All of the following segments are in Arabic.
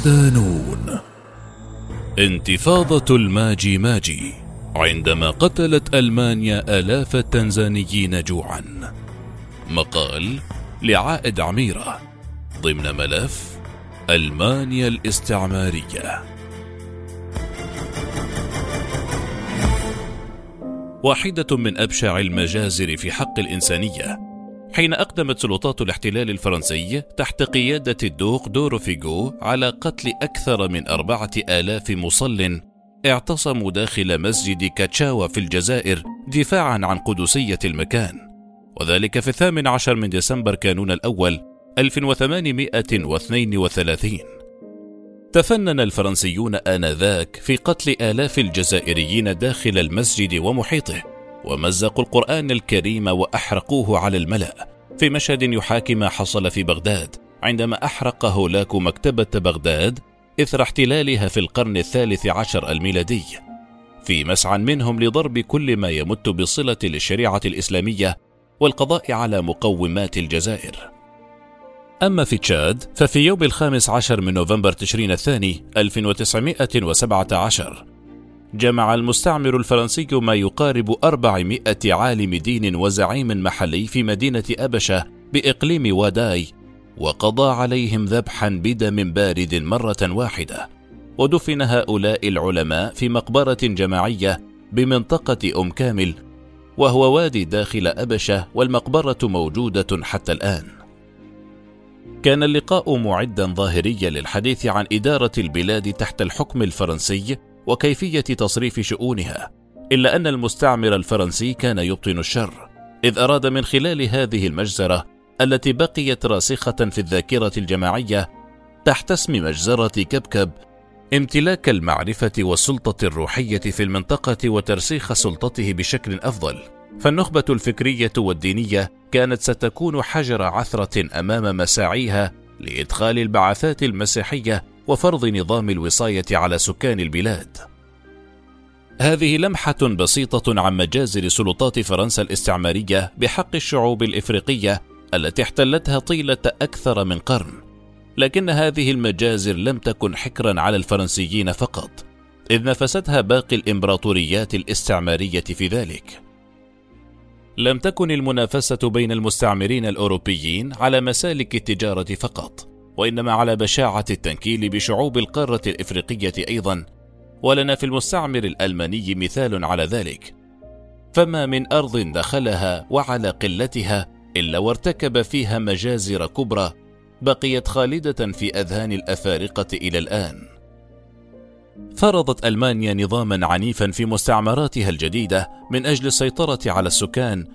صدانون انتفاضة الماجي ماجي عندما قتلت ألمانيا آلاف التنزانيين جوعا. مقال لعائد عميرة ضمن ملف ألمانيا الاستعمارية. واحدة من أبشع المجازر في حق الإنسانية حين أقدمت سلطات الاحتلال الفرنسي تحت قيادة الدوق دورفيغو على قتل أكثر من أربعة آلاف مصل اعتصموا داخل مسجد كاتشاوا في الجزائر دفاعا عن قدسية المكان. وذلك في الثامن عشر من ديسمبر كانون الأول 1832 تفنن الفرنسيون آنذاك في قتل آلاف الجزائريين داخل المسجد ومحيطه ومزقوا القرآن الكريم وأحرقوه على الملأ. في مشهد يحاكي ما حصل في بغداد عندما أحرق هولاك مكتبة بغداد إثر احتلالها في القرن الثالث عشر الميلادي. في مسعى منهم لضرب كل ما يمت بصلة للشريعة الإسلامية والقضاء على مقومات الجزائر. أما في تشاد ففي يوم الخامس عشر من نوفمبر تشرين الثاني 1917 جمع المستعمر الفرنسي ما يقارب 400 عالم دين وزعيم محلي في مدينة أبشة بإقليم واداي وقضى عليهم ذبحا بدم بارد مرة واحدة. ودفن هؤلاء العلماء في مقبرة جماعية بمنطقة أم كامل وهو وادي داخل أبشة والمقبرة موجودة حتى الآن. كان اللقاء معدا ظاهريا للحديث عن إدارة البلاد تحت الحكم الفرنسي وكيفية تصريف شؤونها إلا أن المستعمر الفرنسي كان يبطن الشر إذ أراد من خلال هذه المجزرة التي بقيت راسخة في الذاكرة الجماعية تحت اسم مجزرة كبكب امتلاك المعرفة والسلطة الروحية في المنطقة وترسيخ سلطته بشكل أفضل. فالنخبة الفكرية والدينية كانت ستكون حجر عثرة أمام مساعيها لإدخال البعثات المسيحية وفرض نظام الوصاية على سكان البلاد. هذه لمحة بسيطة عن مجازر سلطات فرنسا الاستعمارية بحق الشعوب الإفريقية التي احتلتها طيلة أكثر من قرن. لكن هذه المجازر لم تكن حكرا على الفرنسيين فقط إذ نفستها باقي الإمبراطوريات الاستعمارية في ذلك. لم تكن المنافسة بين المستعمرين الأوروبيين على مسالك التجارة فقط وإنما على بشاعة التنكيل بشعوب القارة الإفريقية أيضا ولنا في المستعمر الألماني مثال على ذلك. فما من أرض دخلها وعلى قلتها إلا وارتكب فيها مجازر كبرى بقيت خالدة في أذهان الأفارقة إلى الآن. فرضت ألمانيا نظاما عنيفا في مستعمراتها الجديدة من أجل السيطرة على السكان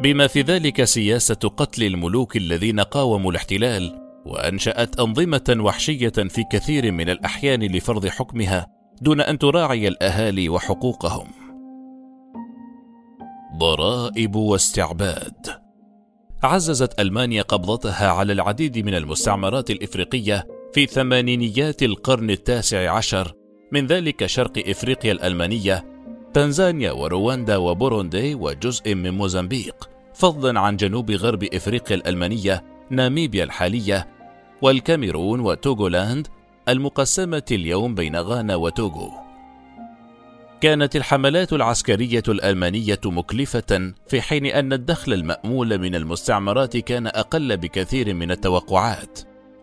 بما في ذلك سياسة قتل الملوك الذين قاوموا الاحتلال وأنشأت أنظمة وحشية في كثير من الأحيان لفرض حكمها دون أن تراعي الأهالي وحقوقهم. ضرائب واستعباد. عززت ألمانيا قبضتها على العديد من المستعمرات الإفريقية في ثمانينيات القرن التاسع عشر من ذلك شرق إفريقيا الألمانية تنزانيا ورواندا وبوروندي وجزء من موزمبيق فضلا عن جنوب غرب إفريقيا الألمانية ناميبيا الحالية والكاميرون وتوغولاند المقسمة اليوم بين غانا وتوغو. كانت الحملات العسكرية الألمانية مكلفة في حين أن الدخل المأمول من المستعمرات كان أقل بكثير من التوقعات.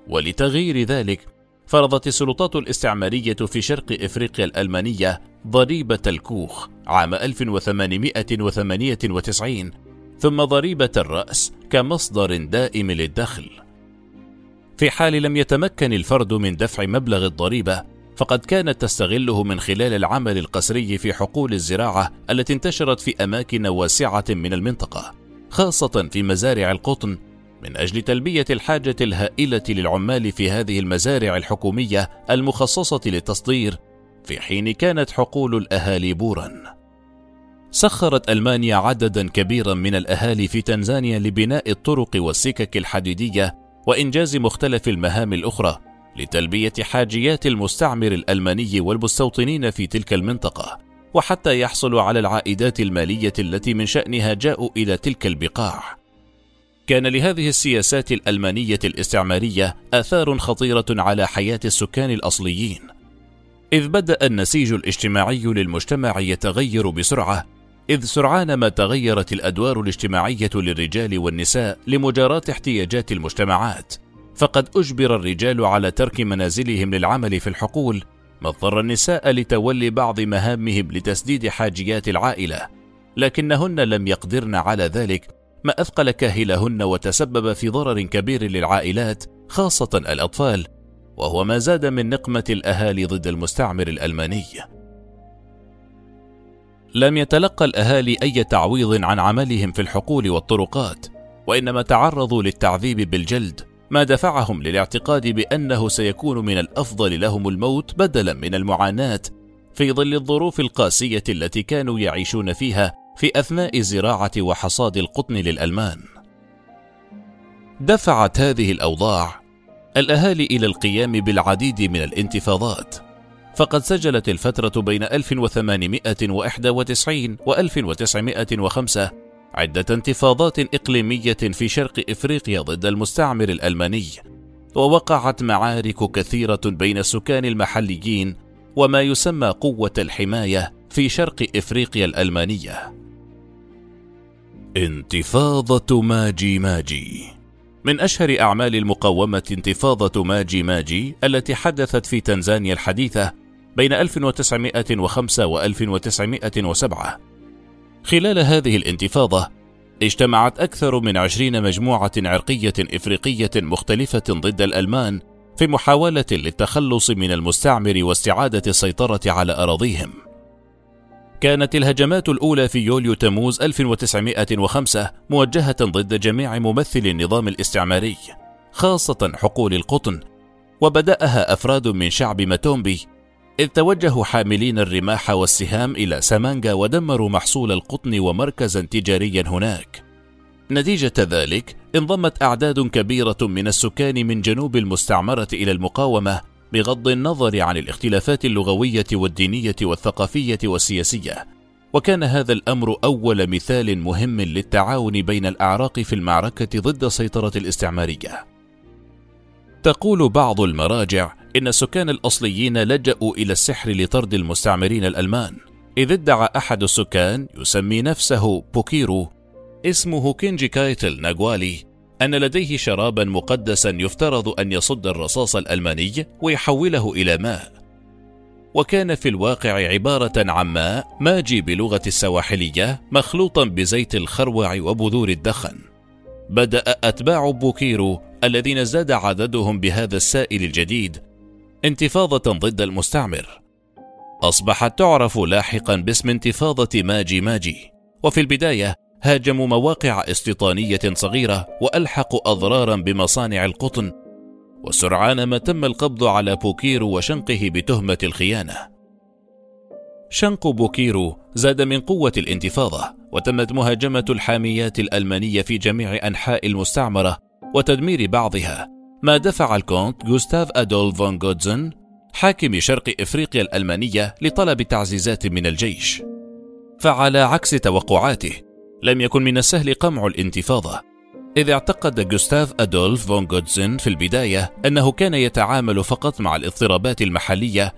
ولتغيير ذلك فرضت السلطات الاستعمارية في شرق إفريقيا الألمانية ضريبة الكوخ عام 1898 ثم ضريبة الرأس كمصدر دائم للدخل. في حال لم يتمكن الفرد من دفع مبلغ الضريبة فقد كانت تستغله من خلال العمل القسري في حقول الزراعة التي انتشرت في أماكن واسعة من المنطقة خاصة في مزارع القطن من أجل تلبية الحاجة الهائلة للعمال في هذه المزارع الحكومية المخصصة للتصدير في حين كانت حقول الأهالي بورا سخرت ألمانيا عددا كبيرا من الأهالي في تنزانيا لبناء الطرق والسكك الحديدية وإنجاز مختلف المهام الأخرى لتلبية حاجيات المستعمر الألماني والمستوطنين في تلك المنطقة وحتى يحصلوا على العائدات المالية التي من شأنها جاءوا إلى تلك البقاع. كان لهذه السياسات الألمانية الاستعمارية آثار خطيرة على حياة السكان الأصليين، إذ بدأ النسيج الاجتماعي للمجتمع يتغير بسرعة، إذ سرعان ما تغيرت الأدوار الاجتماعية للرجال والنساء لمجاراة احتياجات المجتمعات، فقد أجبر الرجال على ترك منازلهم للعمل في الحقول، ما اضطر النساء لتولي بعض مهامهم لتسديد حاجيات العائلة، لكنهن لم يقدرن على ذلك ما أثقل كاهلهن وتسبب في ضرر كبير للعائلات خاصة الأطفال وهو ما زاد من نقمة الأهالي ضد المستعمر الألماني. لم يتلقى الأهالي أي تعويض عن عملهم في الحقول والطرقات وإنما تعرضوا للتعذيب بالجلد ما دفعهم للاعتقاد بأنه سيكون من الأفضل لهم الموت بدلا من المعاناة في ظل الظروف القاسية التي كانوا يعيشون فيها في أثناء زراعه وحصاد القطن للألمان. دفعت هذه الأوضاع الأهالي إلى القيام بالعديد من الانتفاضات فقد سجلت الفترة بين 1891 و 1905 عدة انتفاضات إقليمية في شرق إفريقيا ضد المستعمر الألماني، ووقعت معارك كثيرة بين السكان المحليين وما يسمى قوة الحماية في شرق إفريقيا الألمانية. انتفاضة ماجي ماجي من أشهر أعمال المقاومة انتفاضة ماجي ماجي التي حدثت في تنزانيا الحديثة بين 1905 و 1907 خلال هذه الانتفاضة اجتمعت أكثر من عشرين مجموعة عرقية إفريقية مختلفة ضد الألمان في محاولة للتخلص من المستعمر واستعادة السيطرة على أراضيهم. كانت الهجمات الأولى في يوليو تموز 1905 موجهة ضد جميع ممثلي النظام الاستعماري خاصة حقول القطن وبدأها أفراد من شعب ماتومبي إذ توجهوا حاملين الرماح والسهام إلى سامانجا ودمروا محصول القطن ومركزا تجاريا هناك. نتيجة ذلك انضمت أعداد كبيرة من السكان من جنوب المستعمرة إلى المقاومة بغض النظر عن الاختلافات اللغوية والدينية والثقافية والسياسية. وكان هذا الأمر أول مثال مهم للتعاون بين الأعراق في المعركة ضد السيطره الاستعمارية. تقول بعض المراجع إن السكان الأصليين لجأوا إلى السحر لطرد المستعمرين الألمان. إذ ادعى أحد السكان يسمي نفسه بوكيرو اسمه كينجي كايتل ناغوالي أن لديه شرابا مقدسا يفترض أن يصد الرصاص الألماني ويحوله إلى ماء. وكان في الواقع عبارة عن ماء ماجي بلغة السواحلية مخلوطا بزيت الخروع وبذور الدخن. بدأ أتباع بوكيرو الذين زاد عددهم بهذا السائل الجديد انتفاضة ضد المستعمر. أصبحت تعرف لاحقا باسم انتفاضة ماجي ماجي وفي البداية هاجموا مواقع استيطانية صغيرة وألحقوا أضرارا بمصانع القطن وسرعان ما تم القبض على بوكيرو وشنقه بتهمة الخيانة. شنق بوكيرو زاد من قوة الانتفاضة وتمت مهاجمة الحاميات الألمانية في جميع أنحاء المستعمرة وتدمير بعضها. ما دفع الكونت جوستاف أدولف فون غودزن حاكم شرق إفريقيا الألمانية لطلب تعزيزات من الجيش فعلى عكس توقعاته لم يكن من السهل قمع الانتفاضة إذ اعتقد جوستاف أدولف فون غودزن في البداية أنه كان يتعامل فقط مع الاضطرابات المحلية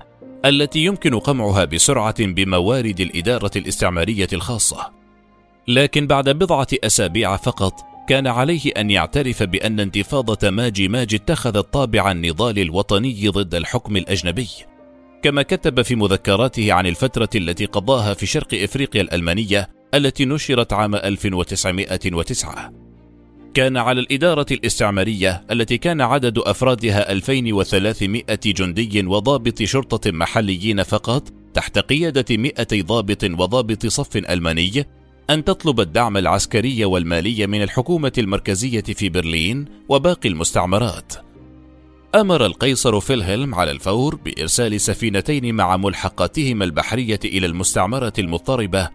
التي يمكن قمعها بسرعة بموارد الإدارة الاستعمارية الخاصة. لكن بعد بضعة أسابيع فقط كان عليه أن يعترف بأن انتفاضة ماجي ماجي اتخذت طابع النضال الوطني ضد الحكم الأجنبي. كما كتب في مذكراته عن الفترة التي قضاها في شرق إفريقيا الألمانية التي نشرت عام 1909 كان على الإدارة الاستعمارية التي كان عدد أفرادها 2300 جندي وضابط شرطة محليين فقط تحت قيادة 200 ضابط وضابط صف ألماني أن تطلب الدعم العسكري والمالي من الحكومة المركزية في برلين وباقي المستعمرات. أمر القيصر فيلهلم على الفور بإرسال سفينتين مع ملحقاتهما البحرية إلى المستعمرة المضطربة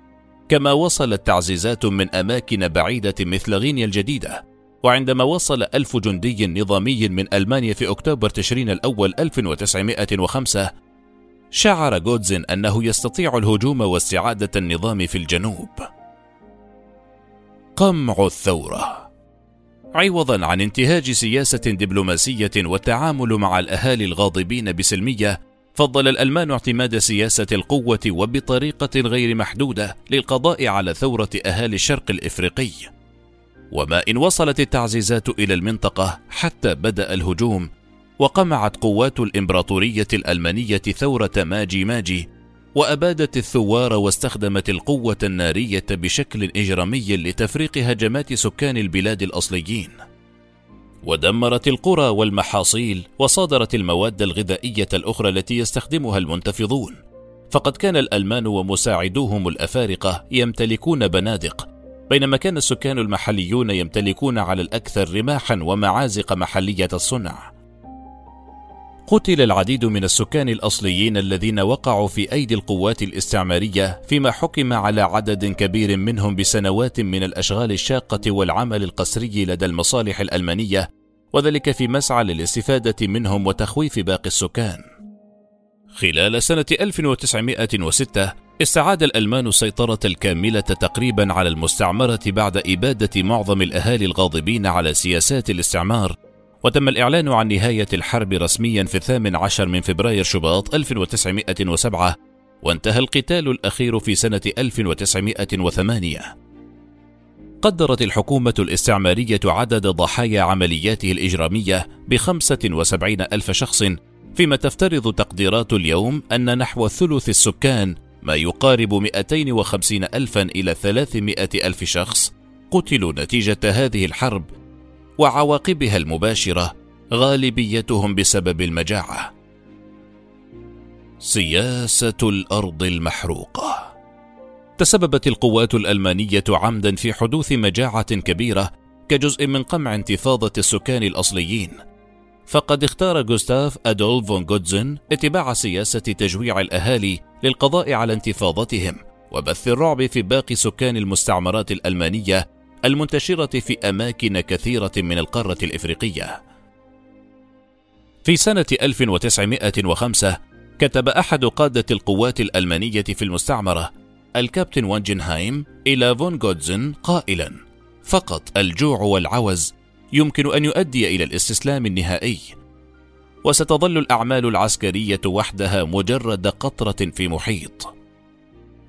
كما وصلت تعزيزات من أماكن بعيدة مثل غينيا الجديدة وعندما وصل ألف جندي نظامي من ألمانيا في أكتوبر تشرين الأول 1905 شعر جودزن أنه يستطيع الهجوم واستعادة النظام في الجنوب قمع الثورة. عوضا عن انتهاج سياسة دبلوماسية والتعامل مع الأهالي الغاضبين بسلمية فضل الألمان اعتماد سياسة القوة وبطريقة غير محدودة للقضاء على ثورة أهالي الشرق الإفريقي. وما إن وصلت التعزيزات إلى المنطقة حتى بدأ الهجوم وقمعت قوات الإمبراطورية الألمانية ثورة ماجي ماجي وأبادت الثوار واستخدمت القوة النارية بشكل إجرامي لتفريق هجمات سكان البلاد الأصليين. ودمرت القرى والمحاصيل وصادرت المواد الغذائية الأخرى التي يستخدمها المنتفضون. فقد كان الألمان ومساعدوهم الأفارقة يمتلكون بنادق بينما كان السكان المحليون يمتلكون على الأكثر رماحا ومعازق محلية الصنع. قتل العديد من السكان الأصليين الذين وقعوا في أيدي القوات الاستعمارية فيما حكم على عدد كبير منهم بسنوات من الأشغال الشاقة والعمل القسري لدى المصالح الألمانية وذلك في مسعى للاستفادة منهم وتخويف باقي السكان. خلال سنة 1906 استعاد الألمان السيطرة الكاملة تقريبا على المستعمرة بعد إبادة معظم الأهالي الغاضبين على سياسات الاستعمار وتم الإعلان عن نهاية الحرب رسميا في الثامن عشر من فبراير شباط 1907 وانتهى القتال الأخير في سنة 1908 قدرت الحكومة الاستعمارية عدد ضحايا عملياته الإجرامية بخمسة وسبعين ألف شخص فيما تفترض تقديرات اليوم أن نحو ثلث السكان ما يقارب 250 ألفا إلى 300 ألف شخص قتلوا نتيجة هذه الحرب وعواقبها المباشرة غالبيتهم بسبب المجاعة. سياسة الأرض المحروقة. تسببت القوات الألمانية عمدا في حدوث مجاعة كبيرة كجزء من قمع انتفاضة السكان الأصليين. فقد اختار جوستاف أدولف فون جودزن اتباع سياسة تجويع الأهالي للقضاء على انتفاضتهم وبث الرعب في باقي سكان المستعمرات الألمانية المنتشرة في أماكن كثيرة من القارة الإفريقية. في سنة 1905 كتب أحد قادة القوات الألمانية في المستعمرة الكابتن وانجنهايم إلى فون جودزن قائلا: فقط الجوع والعوز يمكن أن يؤدي إلى الاستسلام النهائي. وستظل الأعمال العسكرية وحدها مجرد قطرة في محيط.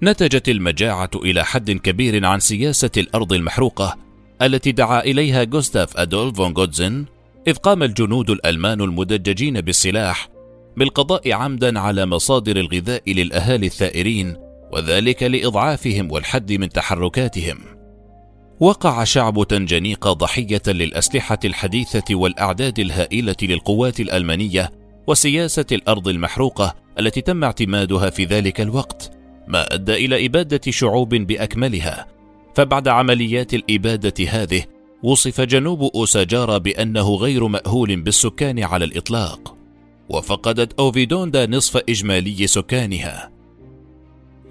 نتجت المجاعة إلى حد كبير عن سياسة الأرض المحروقة التي دعا إليها جوستاف أدولف فون غوتزن إذ قام الجنود الألمان المدججين بالسلاح بالقضاء عمدا على مصادر الغذاء للأهالي الثائرين وذلك لإضعافهم والحد من تحركاتهم. وقع شعب تنجنيق ضحية للأسلحة الحديثة والأعداد الهائلة للقوات الألمانية وسياسة الأرض المحروقة التي تم اعتمادها في ذلك الوقت. ما أدى إلى إبادة شعوب بأكملها. فبعد عمليات الإبادة هذه وصف جنوب أوساجارا بأنه غير مأهول بالسكان على الإطلاق وفقدت أوفيدوندا نصف إجمالي سكانها.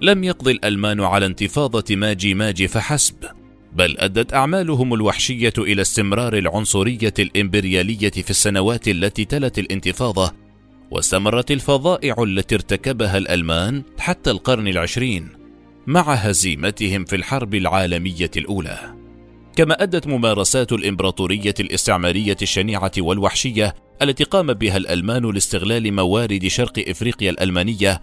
لم يقض الألمان على انتفاضة ماجي ماجي فحسب بل أدت أعمالهم الوحشية إلى استمرار العنصرية الإمبريالية في السنوات التي تلت الانتفاضة واستمرت الفظائع التي ارتكبها الألمان حتى القرن العشرين مع هزيمتهم في الحرب العالمية الأولى. كما أدت ممارسات الإمبراطورية الاستعمارية الشنيعة والوحشية التي قام بها الألمان لاستغلال موارد شرق إفريقيا الألمانية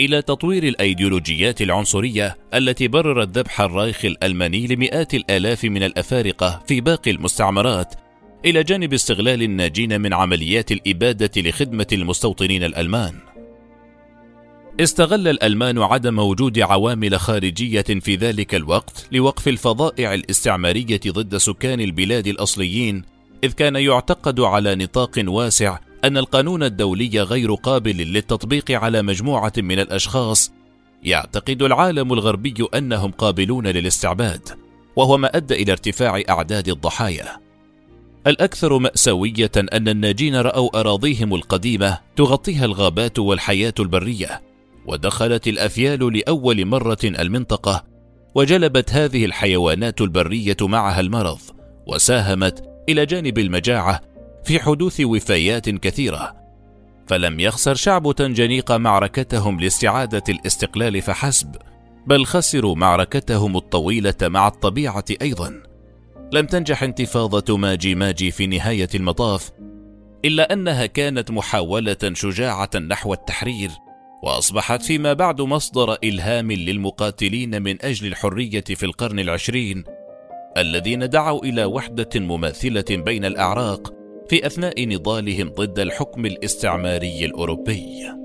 إلى تطوير الأيديولوجيات العنصرية التي بررت ذبح الرايخ الألماني لمئات الآلاف من الأفارقة في باقي المستعمرات إلى جانب استغلال الناجين من عمليات الإبادة لخدمة المستوطنين الألمان. استغل الألمان عدم وجود عوامل خارجية في ذلك الوقت لوقف الفظائع الاستعمارية ضد سكان البلاد الأصليين، إذ كان يعتقد على نطاق واسع أن القانون الدولي غير قابل للتطبيق على مجموعة من الأشخاص يعتقد العالم الغربي أنهم قابلون للاستعباد، وهو ما أدى إلى ارتفاع أعداد الضحايا. الأكثر مأساوية أن الناجين رأوا أراضيهم القديمة تغطيها الغابات والحياة البرية، ودخلت الأفيال لأول مرة المنطقة، وجلبت هذه الحيوانات البرية معها المرض، وساهمت إلى جانب المجاعة في حدوث وفيات كثيرة. فلم يخسر شعب تنجنيق معركتهم لاستعادة الاستقلال فحسب، بل خسروا معركتهم الطويلة مع الطبيعة أيضًا. لم تنجح انتفاضة ماجي ماجي في نهاية المطاف إلا أنها كانت محاولة شجاعة نحو التحرير وأصبحت فيما بعد مصدر إلهام للمقاتلين من أجل الحرية في القرن العشرين الذين دعوا إلى وحدة مماثلة بين الأعراق في أثناء نضالهم ضد الحكم الاستعماري الأوروبي.